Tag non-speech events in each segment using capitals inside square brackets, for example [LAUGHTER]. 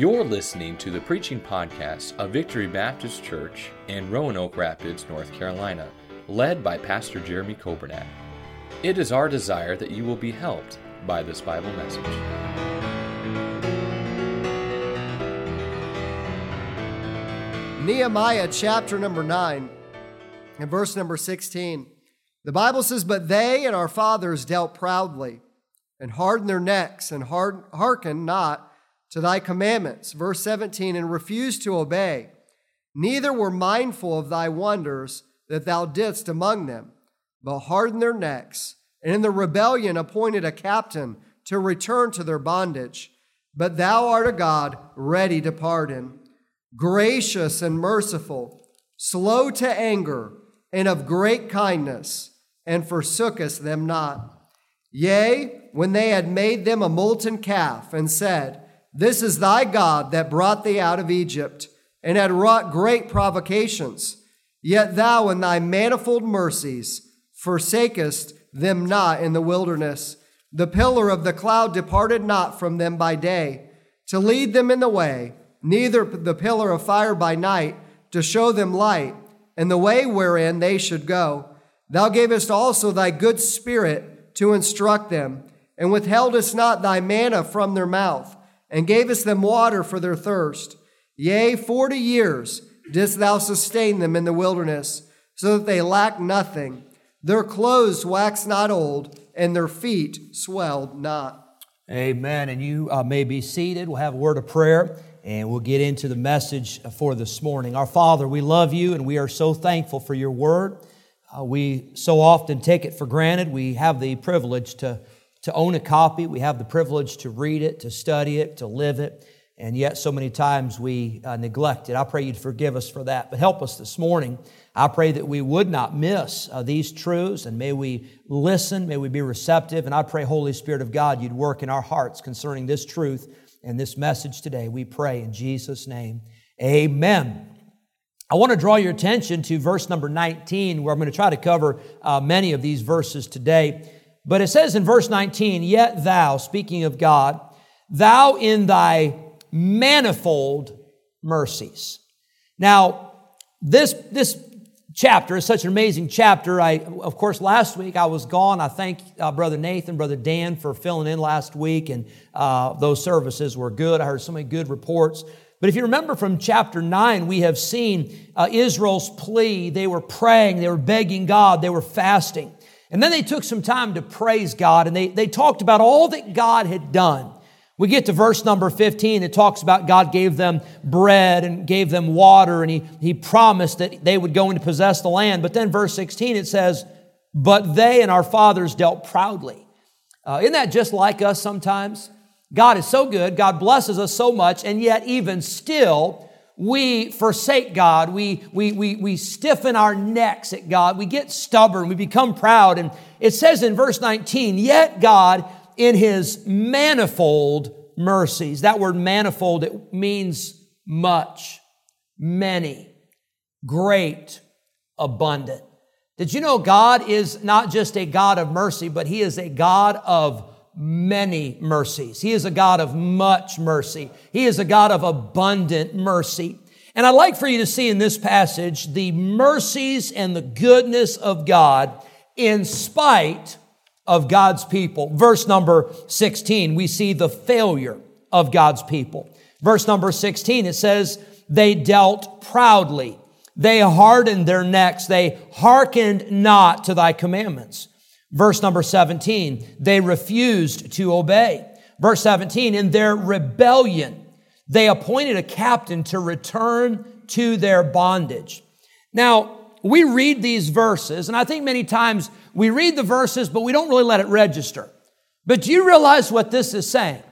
You're listening to the preaching podcast of Victory Baptist Church in Roanoke Rapids, North Carolina, led by Pastor Jeremy Coburnack. It is our desire that you will be helped by this Bible message. Nehemiah chapter number 9 and verse number 16. The Bible says, But they and our fathers dealt proudly and hardened their necks and hearkened not to thy commandments. Verse 17, and refused to obey. Neither were mindful of thy wonders that thou didst among them, but hardened their necks, and in the rebellion appointed a captain to return to their bondage. But thou art a God ready to pardon, gracious and merciful, slow to anger, and of great kindness, and forsookest them not. Yea, when they had made them a molten calf, and said, This is thy God that brought thee out of Egypt, and had wrought great provocations, yet thou in thy manifold mercies forsakest them not in the wilderness. The pillar of the cloud departed not from them by day, to lead them in the way, neither the pillar of fire by night, to show them light, and the way wherein they should go. Thou gavest also thy good spirit to instruct them, and withheldest not thy manna from their mouth, and gavest them water for their thirst. Yea, forty years didst thou sustain them in the wilderness, so that they lacked nothing. Their clothes waxed not old, and their feet swelled not. Amen. And you uh, may be seated. We'll have a word of prayer and we'll get into the message for this morning. Our Father, we love you and we are so thankful for your word. Uh, we so often take it for granted. We have the privilege to, to own a copy, we have the privilege to read it, to study it, to live it, and yet so many times we uh, neglect it. I pray you'd forgive us for that, but help us this morning. I pray that we would not miss uh, these truths and may we listen, may we be receptive, and I pray, Holy Spirit of God, you'd work in our hearts concerning this truth and this message today. We pray in Jesus' name. Amen. I want to draw your attention to verse number 19, where I'm going to try to cover uh, many of these verses today. But it says in verse 19, Yet thou, speaking of God, thou in thy manifold mercies. Now, this, this chapter is such an amazing chapter. I, of course, last week I was gone. I thank uh, Brother Nathan, Brother Dan for filling in last week, and uh, those services were good. I heard so many good reports. But if you remember from chapter 9, we have seen uh, Israel's plea. They were praying, they were begging God, they were fasting. And then they took some time to praise God, and they, they talked about all that God had done. We get to verse number 15. It talks about God gave them bread and gave them water, and he, he promised that they would go and possess the land. But then, verse 16, it says, But they and our fathers dealt proudly. Uh, isn't that just like us sometimes? God is so good, God blesses us so much, and yet, even still, we forsake God. We, we, we, we stiffen our necks at God. We get stubborn. We become proud. And it says in verse 19, Yet God, in his manifold mercies. That word manifold, it means much, many, great, abundant. Did you know God is not just a God of mercy, but he is a God of many mercies. He is a God of much mercy. He is a God of abundant mercy. And I'd like for you to see in this passage the mercies and the goodness of God in spite of God's people. Verse number 16, we see the failure of God's people. Verse number 16, it says, they dealt proudly. They hardened their necks. They hearkened not to thy commandments. Verse number 17, they refused to obey. Verse 17, in their rebellion, they appointed a captain to return to their bondage. Now, we read these verses, and I think many times we read the verses, but we don't really let it register. But do you realize what this is saying?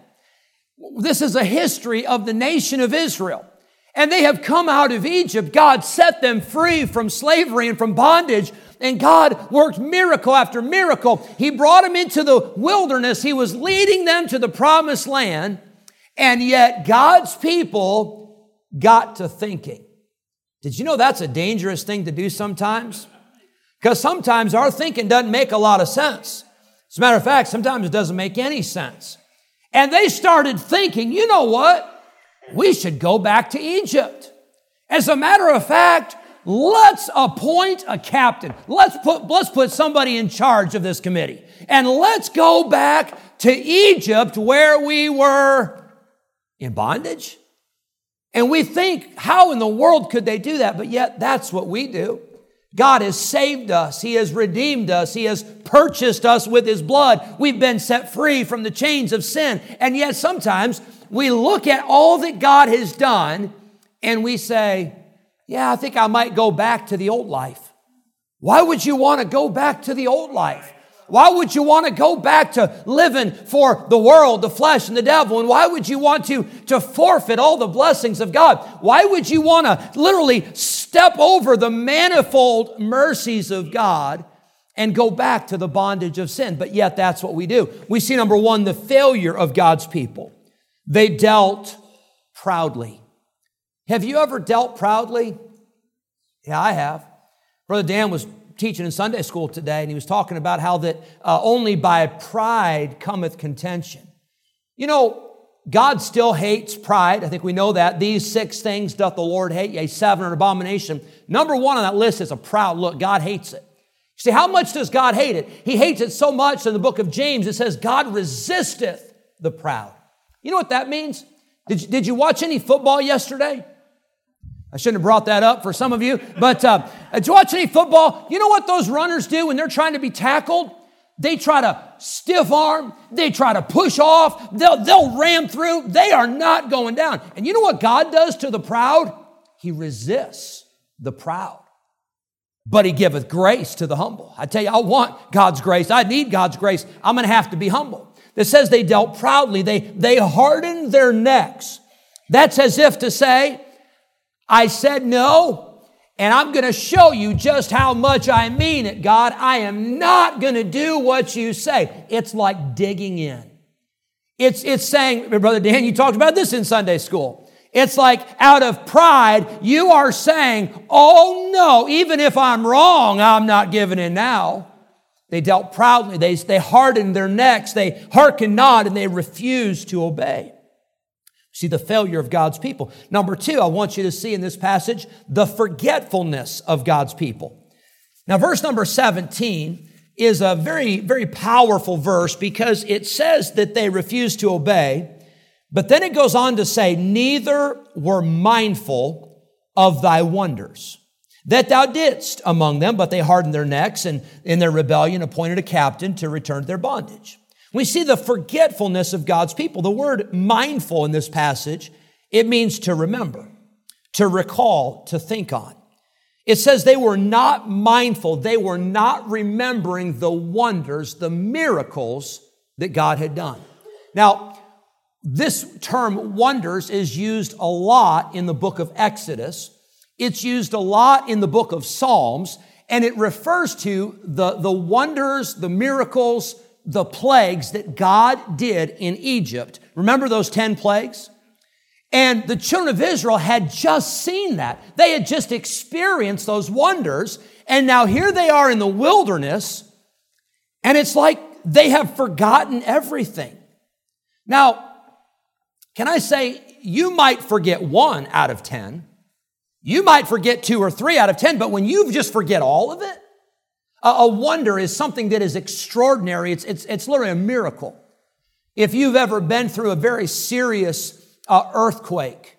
This is a history of the nation of Israel. And they have come out of Egypt. God set them free from slavery and from bondage. And God worked miracle after miracle. He brought them into the wilderness. He was leading them to the promised land. And yet God's people got to thinking. Did you know that's a dangerous thing to do sometimes? Because sometimes our thinking doesn't make a lot of sense. As a matter of fact, sometimes it doesn't make any sense. And they started thinking, you know what? We should go back to Egypt. As a matter of fact, let's appoint a captain. Let's put, let's put somebody in charge of this committee. And let's go back to Egypt where we were in bondage. And we think, how in the world could they do that? But yet, that's what we do. God has saved us. He has redeemed us. He has purchased us with His blood. We've been set free from the chains of sin. And yet, sometimes we look at all that God has done and we say, Yeah, I think I might go back to the old life. Why would you want to go back to the old life? Why would you want to go back to living for the world, the flesh, and the devil? And why would you want to, to forfeit all the blessings of God? Why would you want to literally step over the manifold mercies of God and go back to the bondage of sin? But yet, that's what we do. We see number one, the failure of God's people. They dealt proudly. Have you ever dealt proudly? Yeah, I have. Brother Dan was teaching in Sunday school today, and he was talking about how that uh, only by pride cometh contention. You know, God still hates pride. I think we know that. These six things doth the Lord hate, yea, seven are an abomination. Number one on that list is a proud look. God hates it. See, how much does God hate it? He hates it so much in the book of James, it says, God resisteth the proud. You know what that means? Did you, did you watch any football yesterday? I shouldn't have brought that up for some of you, but uh, did you watch any football? You know what those runners do when they're trying to be tackled? They try to stiff arm. They try to push off. They'll, they'll ram through. They are not going down. And you know what God does to the proud? He resists the proud, but He giveth grace to the humble. I tell you, I want God's grace. I need God's grace. I'm going to have to be humble. It says they dealt proudly. They, they hardened their necks. That's as if to say, I said no, and I'm going to show you just how much I mean it, God. I am not going to do what you say. It's like digging in. It's, it's saying, Brother Dan, you talked about this in Sunday school. It's like out of pride, you are saying, Oh no, even if I'm wrong, I'm not giving in now. They dealt proudly, they, they hardened their necks, they hearkened not, and they refused to obey. See the failure of God's people. Number two, I want you to see in this passage the forgetfulness of God's people. Now, verse number 17 is a very, very powerful verse because it says that they refused to obey, but then it goes on to say, neither were mindful of thy wonders that thou didst among them, but they hardened their necks and in their rebellion appointed a captain to return to their bondage. We see the forgetfulness of God's people. The word mindful in this passage, it means to remember, to recall, to think on. It says they were not mindful, they were not remembering the wonders, the miracles that God had done. Now, this term wonders is used a lot in the book of Exodus. It's used a lot in the book of Psalms, and it refers to the, the wonders, the miracles, the plagues that God did in Egypt. Remember those 10 plagues? And the children of Israel had just seen that. They had just experienced those wonders. And now here they are in the wilderness. And it's like they have forgotten everything. Now, can I say, you might forget one out of 10. You might forget two or three out of 10, but when you just forget all of it, a wonder is something that is extraordinary. It's, it's, it's literally a miracle. If you've ever been through a very serious uh, earthquake,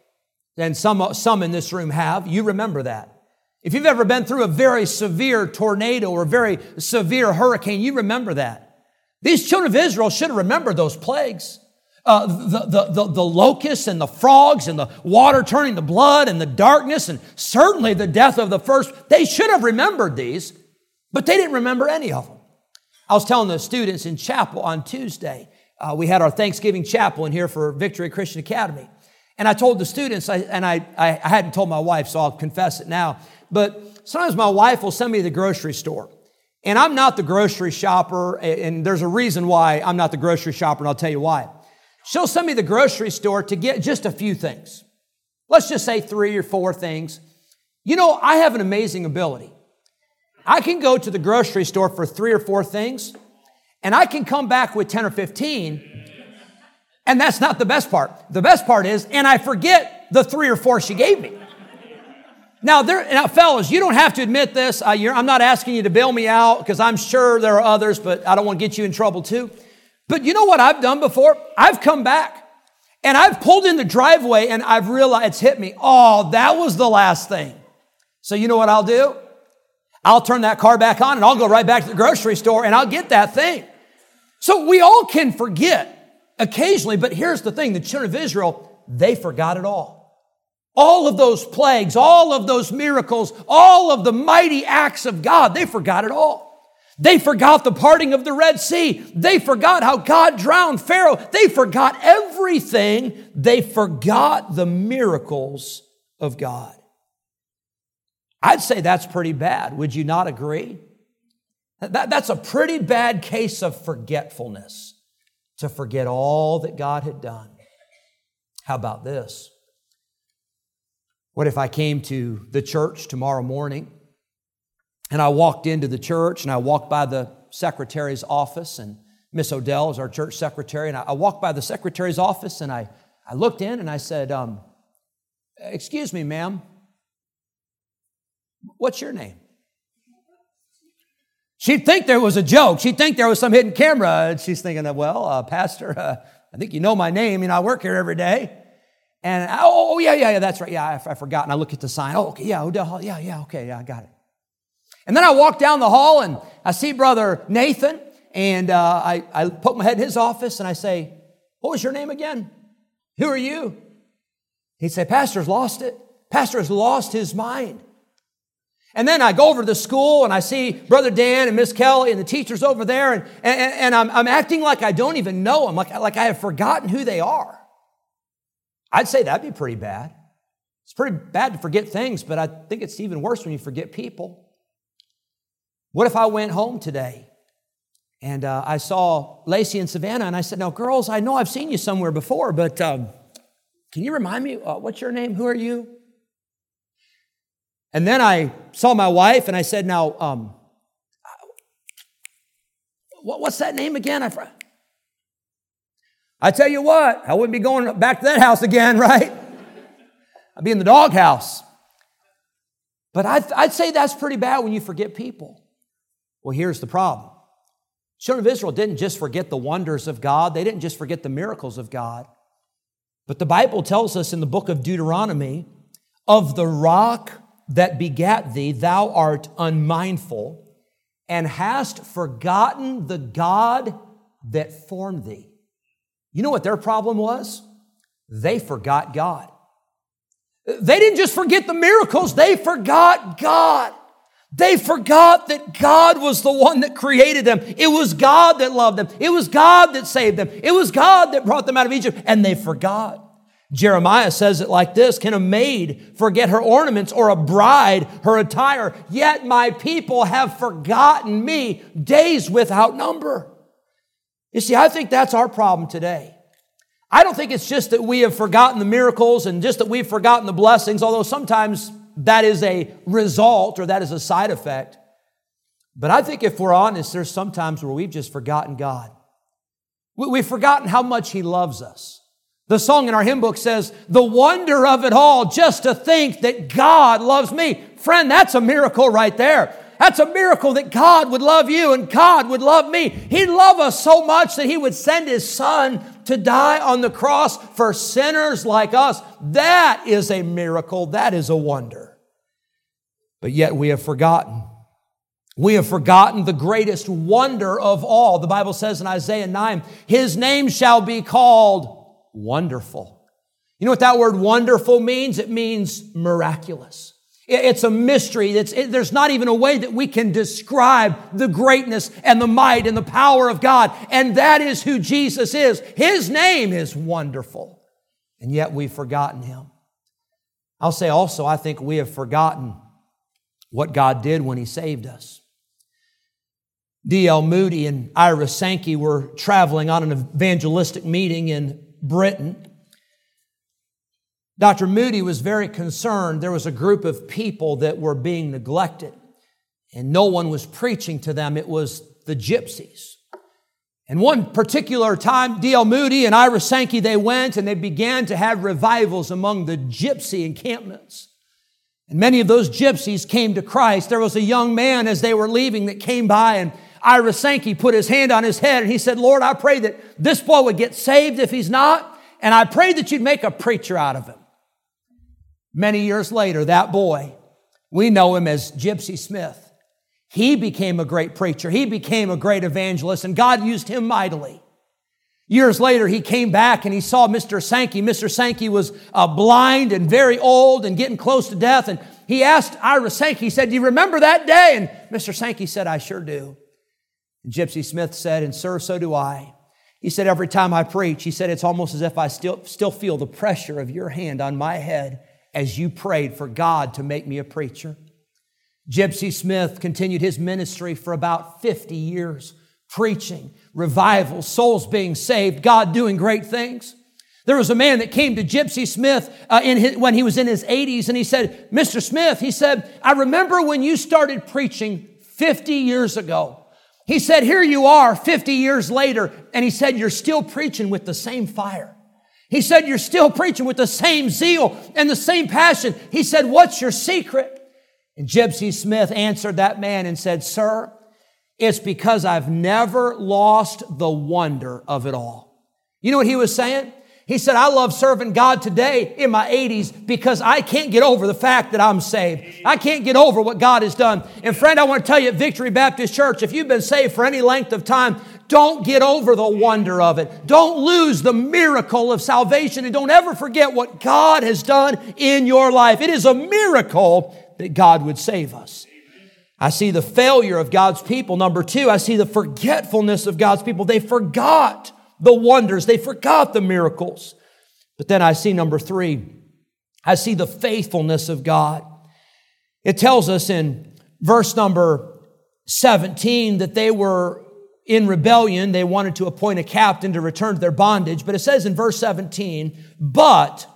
and some, some in this room have, you remember that. If you've ever been through a very severe tornado or very severe hurricane, you remember that. These children of Israel should have remembered those plagues. Uh, the, the, the, the locusts and the frogs and the water turning to blood and the darkness and certainly the death of the first. They should have remembered these. But they didn't remember any of them. I was telling the students in chapel on Tuesday, uh, we had our Thanksgiving chapel in here for Victory Christian Academy. And I told the students, I, and I, I hadn't told my wife, so I'll confess it now, but sometimes my wife will send me to the grocery store. And I'm not the grocery shopper, and there's a reason why I'm not the grocery shopper, and I'll tell you why. She'll send me the grocery store to get just a few things. Let's just say three or four things. You know, I have an amazing ability. I can go to the grocery store for three or four things, and I can come back with 10 or 15, And that's not the best part. The best part is, and I forget the three or four she gave me. Now, there, now, fellas, you don't have to admit this. Uh, I'm not asking you to bail me out because I'm sure there are others, but I don't want to get you in trouble too. But you know what I've done before? I've come back and I've pulled in the driveway and I've realized it's hit me. Oh, that was the last thing. So you know what I'll do? I'll turn that car back on and I'll go right back to the grocery store and I'll get that thing. So we all can forget occasionally, but here's the thing the children of Israel, they forgot it all. All of those plagues, all of those miracles, all of the mighty acts of God, they forgot it all. They forgot the parting of the Red Sea. They forgot how God drowned Pharaoh. They forgot everything. They forgot the miracles of God. I'd say that's pretty bad. Would you not agree? That, that's a pretty bad case of forgetfulness to forget all that God had done. How about this? What if I came to the church tomorrow morning and I walked into the church and I walked by the secretary's office, and Miss Odell is our church secretary. And I, walked by the secretary's office and I, I looked in and I said, um, Excuse me, ma'am, what's your name? She'd think there was a joke. She'd think there was some hidden camera. And she's thinking, well, uh, Pastor, uh, I think you know my name. You know, I work here every day. And, oh, oh yeah, yeah, yeah, that's right. Yeah, I, I forgot. And I look at the sign. Oh, okay, yeah, Odell. Yeah, yeah, okay, yeah, I got it. And then I walk down the hall and I see Brother Nathan, and uh, I, I poke my head in his office and I say, What was your name again? Who are you? He'd say, Pastor's lost it. Pastor has lost his mind. And then I go over to the school and I see Brother Dan and Miss Kelly and the teachers over there, and, and, and I'm, I'm acting like I don't even know them, like, like I have forgotten who they are. I'd say that'd be pretty bad. It's pretty bad to forget things, but I think it's even worse when you forget people. What if I went home today and uh, I saw Lacey and Savannah and I said, Now, girls, I know I've seen you somewhere before, but um, can you remind me uh, what's your name? Who are you? And then I saw my wife and I said, Now, um, what's that name again? I, I tell you what, I wouldn't be going back to that house again, [LAUGHS] right? I'd be in the doghouse. But I'd, I'd say that's pretty bad when you forget people. Well, here's the problem. Children of Israel didn't just forget the wonders of God, they didn't just forget the miracles of God. But the Bible tells us in the book of Deuteronomy, of the rock that begat thee, thou art unmindful, and hast forgotten the God that formed thee. You know what their problem was? They forgot God. They didn't just forget the miracles, they forgot God. They forgot that God was the one that created them. It was God that loved them. It was God that saved them. It was God that brought them out of Egypt, and they forgot. Jeremiah says it like this Can a maid forget her ornaments or a bride her attire? Yet my people have forgotten me days without number. You see, I think that's our problem today. I don't think it's just that we have forgotten the miracles and just that we've forgotten the blessings, although sometimes that is a result or that is a side effect. But I think if we're honest, there's sometimes where we've just forgotten God. We've forgotten how much He loves us. The song in our hymn book says, The wonder of it all, just to think that God loves me. Friend, that's a miracle right there. That's a miracle that God would love you and God would love me. He'd love us so much that He would send His Son to die on the cross for sinners like us. That is a miracle. That is a wonder but yet we have forgotten. We have forgotten the greatest wonder of all. The Bible says in Isaiah 9, His name shall be called Wonderful. You know what that word wonderful means? It means miraculous. It's a mystery. It's, it, there's not even a way that we can describe the greatness and the might and the power of God. And that is who Jesus is. His name is wonderful. And yet we've forgotten him. I'll say also, I think we have forgotten what God did when He saved us. D.L. Moody and Ira Sankey were traveling on an evangelistic meeting in Britain. Dr. Moody was very concerned. There was a group of people that were being neglected, and no one was preaching to them. It was the gypsies. And one particular time, D.L. Moody and Ira Sankey, they went and they began to have revivals among the gypsy encampments. And many of those gypsies came to Christ. There was a young man as they were leaving that came by and Ira Sankey put his hand on his head and he said, Lord, I pray that this boy would get saved if he's not. And I pray that you'd make a preacher out of him. Many years later, that boy, we know him as Gypsy Smith. He became a great preacher. He became a great evangelist, and God used him mightily. Years later, he came back and he saw Mr. Sankey. Mr. Sankey was uh, blind and very old and getting close to death. And he asked Ira Sankey, he said, Do you remember that day? And Mr. Sankey said, I sure do. And Gypsy Smith said, And sir, so do I. He said, Every time I preach, he said, It's almost as if I still, still feel the pressure of your hand on my head as you prayed for God to make me a preacher. Gypsy Smith continued his ministry for about 50 years, preaching, revival, souls being saved, God doing great things. There was a man that came to Gypsy Smith uh, in his, when he was in his 80s, and he said, Mr. Smith, he said, I remember when you started preaching 50 years ago. He said, Here you are 50 years later, and he said, You're still preaching with the same fire. He said, You're still preaching with the same zeal and the same passion. He said, What's your secret? And Gypsy Smith answered that man and said, Sir, it's because I've never lost the wonder of it all. You know what he was saying? He said, I love serving God today in my 80s because I can't get over the fact that I'm saved. I can't get over what God has done. And friend, I want to tell you at Victory Baptist Church, if you've been saved for any length of time, don't get over the wonder of it. Don't lose the miracle of salvation and don't ever forget what God has done in your life. It is a miracle that God would save us. I see the failure of God's people. Number two, I see the forgetfulness of God's people. They forgot the wonders, they forgot the miracles. But then I see number three, I see the faithfulness of God. It tells us in verse number 17 that they were in rebellion. They wanted to appoint a captain to return to their bondage. But it says in verse 17, but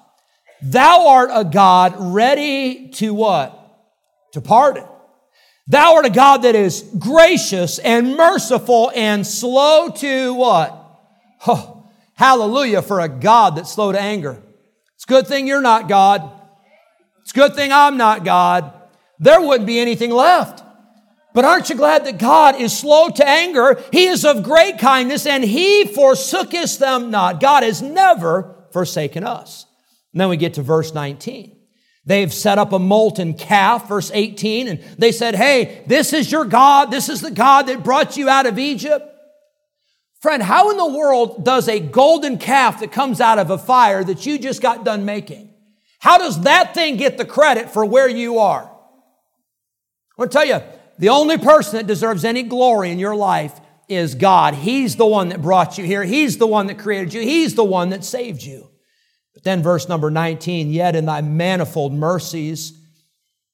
thou art a God ready to what? to pardon. Thou art a God that is gracious and merciful and slow to what? Oh, hallelujah for a God that's slow to anger. It's a good thing you're not God. It's a good thing I'm not God. There wouldn't be anything left. But aren't you glad that God is slow to anger? He is of great kindness and he forsooketh them not. God has never forsaken us. And then we get to verse 19. They've set up a molten calf, verse 18, and they said, Hey, this is your God. This is the God that brought you out of Egypt. Friend, how in the world does a golden calf that comes out of a fire that you just got done making, how does that thing get the credit for where you are? I want to tell you, the only person that deserves any glory in your life is God. He's the one that brought you here. He's the one that created you. He's the one that saved you. Then verse number 19, yet in thy manifold mercies,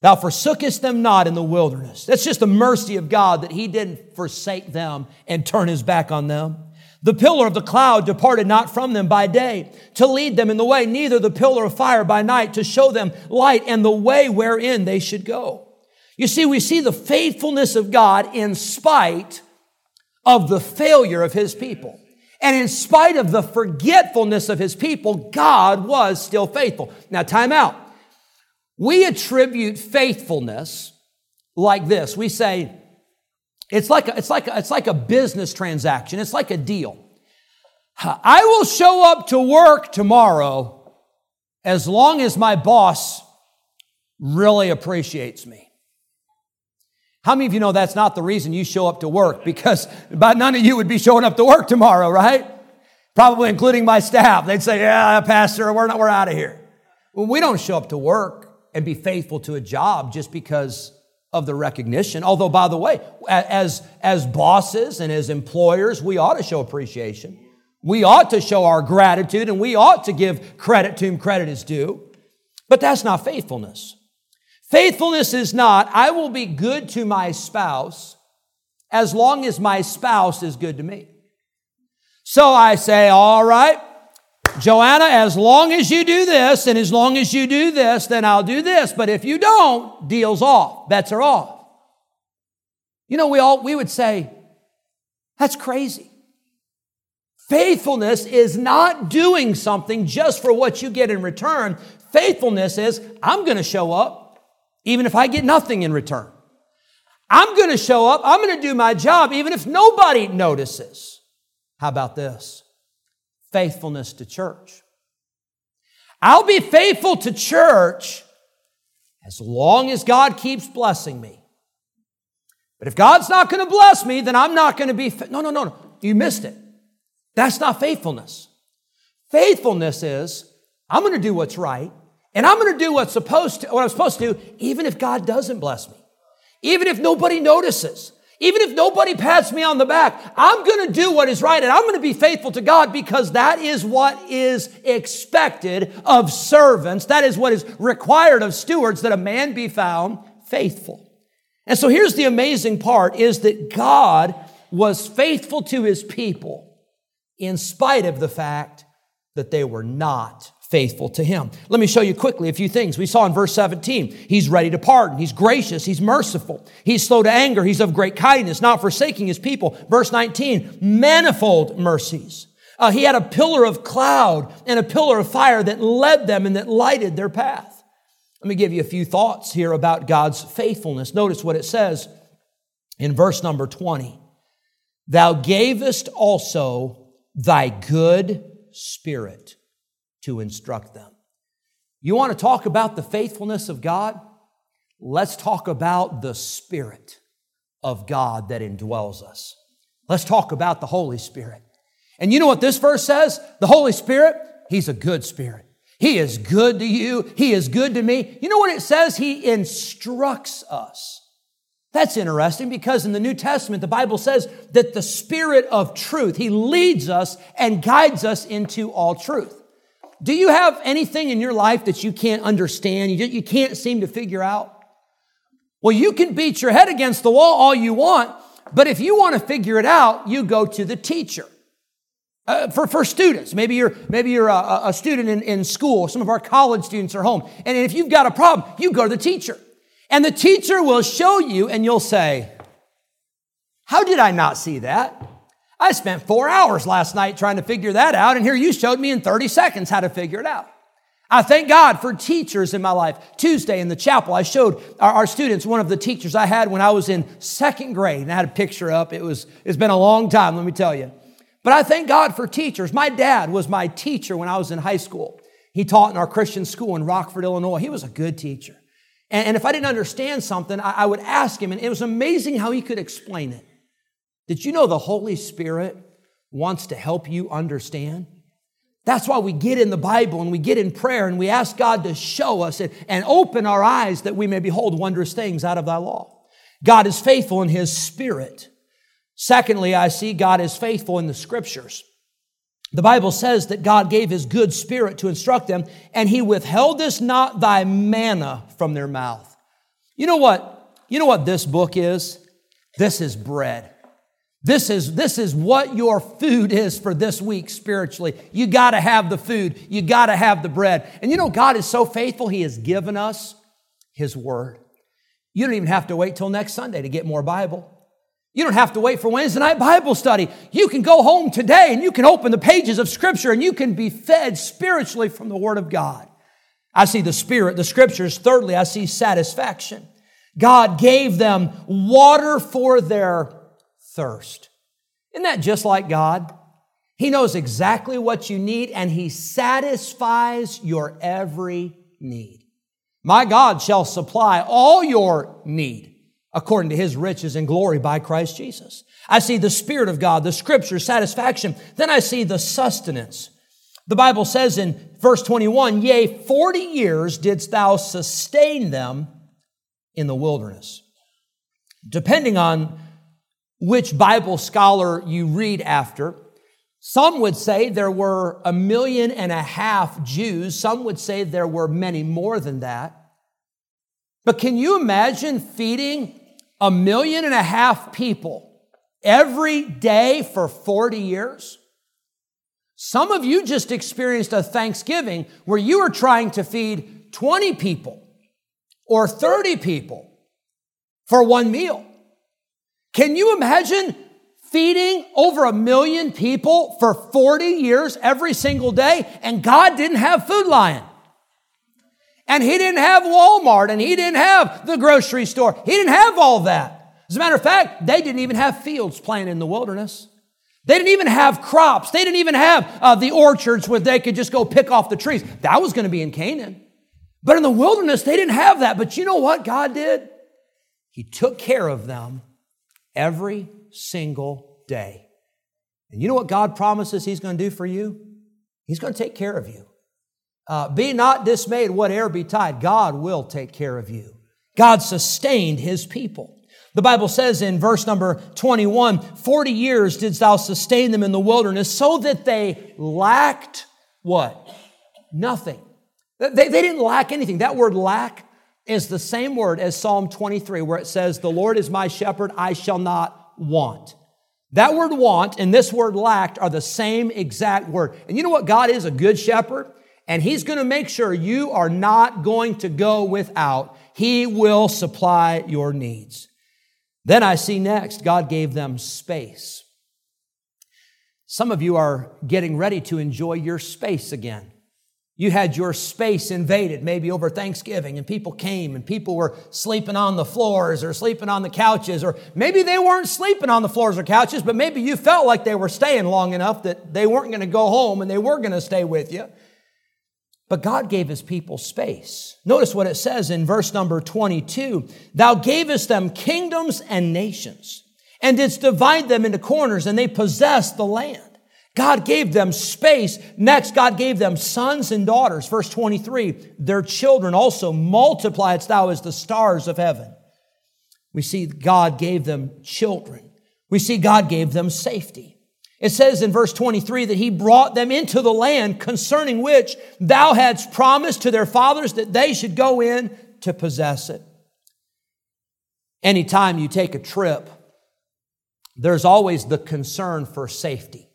thou forsookest them not in the wilderness. That's just the mercy of God that he didn't forsake them and turn his back on them. The pillar of the cloud departed not from them by day to lead them in the way, neither the pillar of fire by night to show them light and the way wherein they should go. You see, we see the faithfulness of God in spite of the failure of his people. And in spite of the forgetfulness of his people, God was still faithful. Now, time out. We attribute faithfulness like this. We say, it's like a, it's like a, it's like a business transaction. It's like a deal. I will show up to work tomorrow as long as my boss really appreciates me. How many of you know that's not the reason you show up to work? Because about none of you would be showing up to work tomorrow, right? Probably including my staff. They'd say, Yeah, Pastor, we're, not, we're out of here. Well, we don't show up to work and be faithful to a job just because of the recognition. Although, by the way, as, as bosses and as employers, we ought to show appreciation. We ought to show our gratitude and we ought to give credit to whom credit is due. But that's not faithfulness. Faithfulness is not, I will be good to my spouse as long as my spouse is good to me. So I say, all right, Joanna, as long as you do this and as long as you do this, then I'll do this. But if you don't, deals off, bets are off. You know, we all, we would say, that's crazy. Faithfulness is not doing something just for what you get in return. Faithfulness is, I'm going to show up even if I get nothing in return. I'm going to show up. I'm going to do my job even if nobody notices. How about this? Faithfulness to church. I'll be faithful to church as long as God keeps blessing me. But if God's not going to bless me, then I'm not going to be. Fa- no, no, no, no. You missed it. That's not faithfulness. Faithfulness is I'm going to do what's right, and I'm going to do what's supposed to, what I'm supposed to do, even if God doesn't bless me, even if nobody notices, even if nobody pats me on the back. I'm going to do what is right, and I'm going to be faithful to God because that is what is expected of servants. That is what is required of stewards that a man be found faithful. And so here's the amazing part is that God was faithful to his people in spite of the fact that they were not faithful to him. Let me show you quickly a few things. We saw in verse 17, he's ready to pardon, he's gracious, he's merciful, he's slow to anger, he's of great kindness, not forsaking his people. Verse 19, manifold mercies. Uh, he had a pillar of cloud and a pillar of fire that led them and that lighted their path. Let me give you a few thoughts here about God's faithfulness. Notice what it says in verse number 20. Thou gavest also thy good spirit to instruct them. You want to talk about the faithfulness of God? Let's talk about the Spirit of God that indwells us. Let's talk about the Holy Spirit. And you know what this verse says? The Holy Spirit, He's a good Spirit. He is good to you. He is good to me. You know what it says? He instructs us. That's interesting because in the New Testament, the Bible says that the Spirit of truth, He leads us and guides us into all truth. Do you have anything in your life that you can't understand, you, you can't seem to figure out? Well, you can beat your head against the wall all you want, but if you want to figure it out, you go to the teacher. Uh, for, for students, maybe you're, maybe you're a, a student in, in school. Some of our college students are home. And if you've got a problem, you go to the teacher. And the teacher will show you and you'll say, how did I not see that? I spent four hours last night trying to figure that out. And here you showed me in 30 seconds how to figure it out. I thank God for teachers in my life. Tuesday in the chapel, I showed our, our, students one of the teachers I had when I was in second grade. And I had a picture up. It was, it's been a long time, let me tell you. But I thank God for teachers. My dad was my teacher when I was in high school. He taught in our Christian school in Rockford, Illinois. He was a good teacher. And, and if I didn't understand something, I, I would ask him, and it was amazing how he could explain it. Did you know the Holy Spirit wants to help you understand? That's why we get in the Bible and we get in prayer and we ask God to show us it and open our eyes that we may behold wondrous things out of thy law. God is faithful in his spirit. Secondly, I see God is faithful in the scriptures. The Bible says that God gave his good spirit to instruct them, and he withheld this not thy manna from their mouth. You know what? You know what this book is? This is bread. This is, this is what your food is for this week spiritually. You got to have the food. You got to have the bread. And you know, God is so faithful, He has given us His Word. You don't even have to wait till next Sunday to get more Bible. You don't have to wait for Wednesday night Bible study. You can go home today and you can open the pages of Scripture and you can be fed spiritually from the Word of God. I see the Spirit, the Scriptures. Thirdly, I see satisfaction. God gave them water for their thirst. Isn't that just like God? He knows exactly what you need and He satisfies your every need. My God shall supply all your need according to his riches and glory by Christ Jesus. I see the Spirit of God, the scripture, satisfaction. Then I see the sustenance. The Bible says in verse 21, yea, 40 years didst thou sustain them in the wilderness. Depending on which Bible scholar you read after, some would say there were a million and a half Jews. Some would say there were many more than that. But can you imagine feeding a million and a half people every day for 40 years? Some of you just experienced a Thanksgiving where you were trying to feed 20 people or 30 people for one meal. Can you imagine feeding over a million people for 40 years every single day, and God didn't have Food Lion. And he didn't have Walmart, and he didn't have the grocery store. He didn't have all that. As a matter of fact, they didn't even have fields planted in the wilderness. They didn't even have crops. They didn't even have uh, the orchards where they could just go pick off the trees. That was going to be in Canaan. But in the wilderness, they didn't have that. But you know what God did? He took care of them every single day. And you know what God promises He's going to do for you? He's going to take care of you. Uh, be not dismayed, whatever betide. God will take care of you. God sustained His people. The Bible says in verse number 21 40 years didst thou sustain them in the wilderness so that they lacked what? Nothing. They, they didn't lack anything. That word lack is the same word as Psalm 23, where it says, The Lord is my shepherd, I shall not want. That word want and this word lacked are the same exact word. And you know what? God is a good shepherd, and He's going to make sure you are not going to go without. He will supply your needs. Then I see next, God gave them space. Some of you are getting ready to enjoy your space again. You had your space invaded maybe over Thanksgiving and people came and people were sleeping on the floors or sleeping on the couches or maybe they weren't sleeping on the floors or couches, but maybe you felt like they were staying long enough that they weren't going to go home and they were going to stay with you. But God gave his people space. Notice what it says in verse number 22. Thou gavest them kingdoms and nations and didst divide them into corners and they possessed the land. God gave them space. Next, God gave them sons and daughters. Verse 23, their children also multipliedst thou as the stars of heaven. We see God gave them children. We see God gave them safety. It says in verse 23 that he brought them into the land concerning which thou hadst promised to their fathers that they should go in to possess it. Anytime you take a trip, there's always the concern for safety.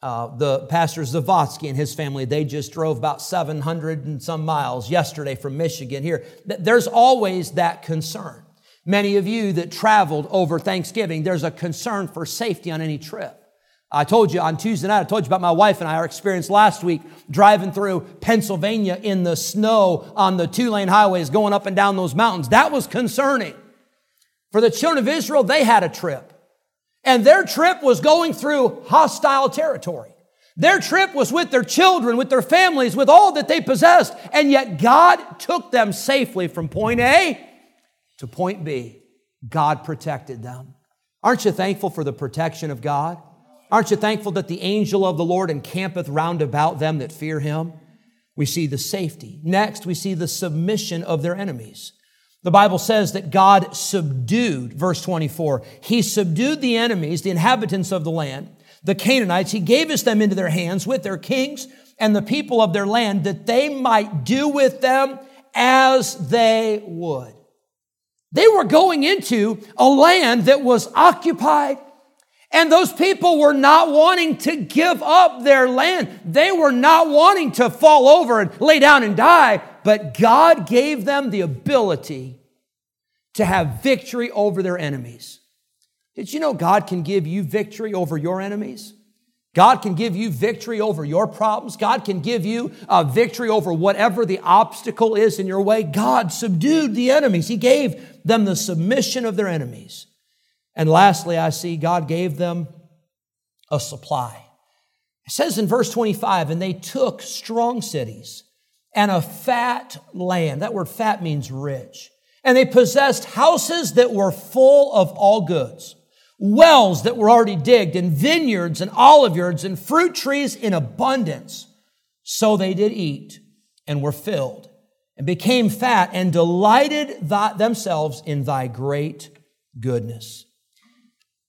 Uh, the pastor Zavotsky and his family, they just drove about 700 and some miles yesterday from Michigan here. There's always that concern. Many of you that traveled over Thanksgiving, there's a concern for safety on any trip. I told you on Tuesday night, I told you about my wife and I, our experience last week driving through Pennsylvania in the snow on the two lane highways going up and down those mountains. That was concerning. For the children of Israel, they had a trip. And their trip was going through hostile territory. Their trip was with their children, with their families, with all that they possessed. And yet God took them safely from point A to point B. God protected them. Aren't you thankful for the protection of God? Aren't you thankful that the angel of the Lord encampeth round about them that fear him? We see the safety. Next, we see the submission of their enemies. The Bible says that God subdued, verse 24, He subdued the enemies, the inhabitants of the land, the Canaanites. He gave us them into their hands with their kings and the people of their land that they might do with them as they would. They were going into a land that was occupied and those people were not wanting to give up their land. They were not wanting to fall over and lay down and die, but God gave them the ability to have victory over their enemies. Did you know God can give you victory over your enemies? God can give you victory over your problems. God can give you a victory over whatever the obstacle is in your way. God subdued the enemies. He gave them the submission of their enemies. And lastly, I see God gave them a supply. It says in verse 25, and they took strong cities and a fat land. That word fat means rich. And they possessed houses that were full of all goods, wells that were already digged, and vineyards and olive yards and fruit trees in abundance. So they did eat and were filled and became fat and delighted themselves in thy great goodness.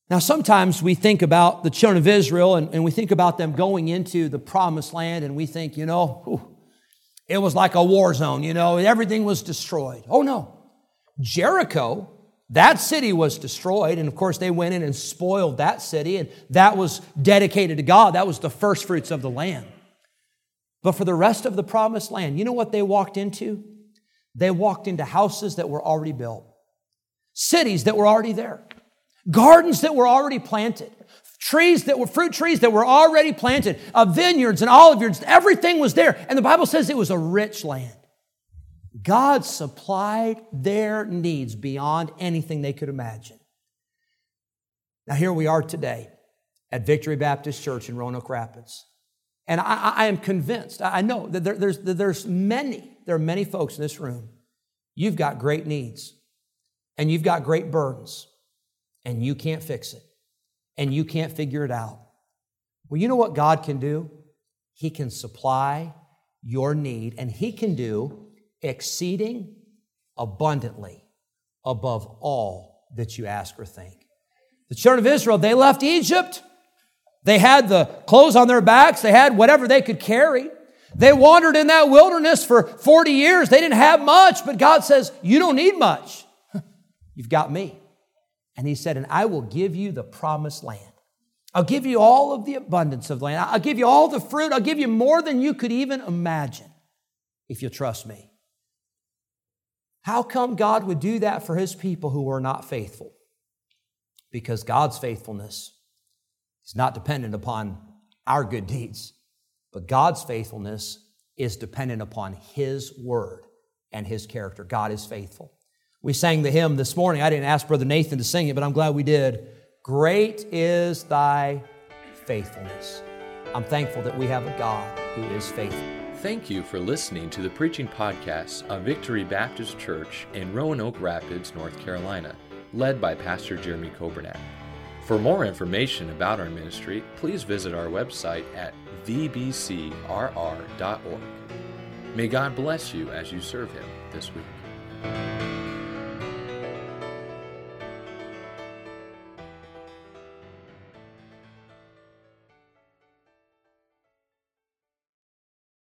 Now, sometimes we think about the children of Israel and, and, we think about them going into the promised land and we think, you know, it was like a war zone, you know, everything was destroyed. Oh, no. Jericho, that city was destroyed. And of course, they went in and spoiled that city, and that was dedicated to God. That was the first fruits of the land. But for the rest of the promised land, you know what they walked into? They walked into houses that were already built, cities that were already there. Gardens that were already planted, trees that were fruit trees that were already planted, uh, vineyards and olive yards. Everything was there. And the Bible says it was a rich land. God supplied their needs beyond anything they could imagine. Now, here we are today at Victory Baptist Church in Roanoke Rapids. And I, I am convinced, I know that there, there's, that there's many, there are many folks in this room. You've got great needs and you've got great burdens and you can't fix it and you can't figure it out. Well, you know what God can do? He can supply your need and He can do exceeding abundantly above all that you ask or think. The children of Israel, they left Egypt. They had the clothes on their backs, they had whatever they could carry. They wandered in that wilderness for 40 years. They didn't have much, but God says, You don't need much. [LAUGHS] You've got me. And He said, And I will give you the promised land. I'll give you all of the abundance of land. I'll give you all the fruit. I'll give you more than you could even imagine if you trust me. How come God would do that for His people who are not faithful? Because God's faithfulness is not dependent upon our good deeds, but God's faithfulness is dependent upon His word and His character. God is faithful. We sang the hymn this morning. I didn't ask Brother Nathan to sing it, but I'm glad we did. Great is thy faithfulness. I'm thankful that we have a God who is faithful. Thank you for listening to the preaching podcast of Victory Baptist Church in Roanoke Rapids, North Carolina, led by Pastor Jeremy Coburnett. For more information about our ministry, please visit our website at vbcrr.org. May God bless you as you serve Him this week.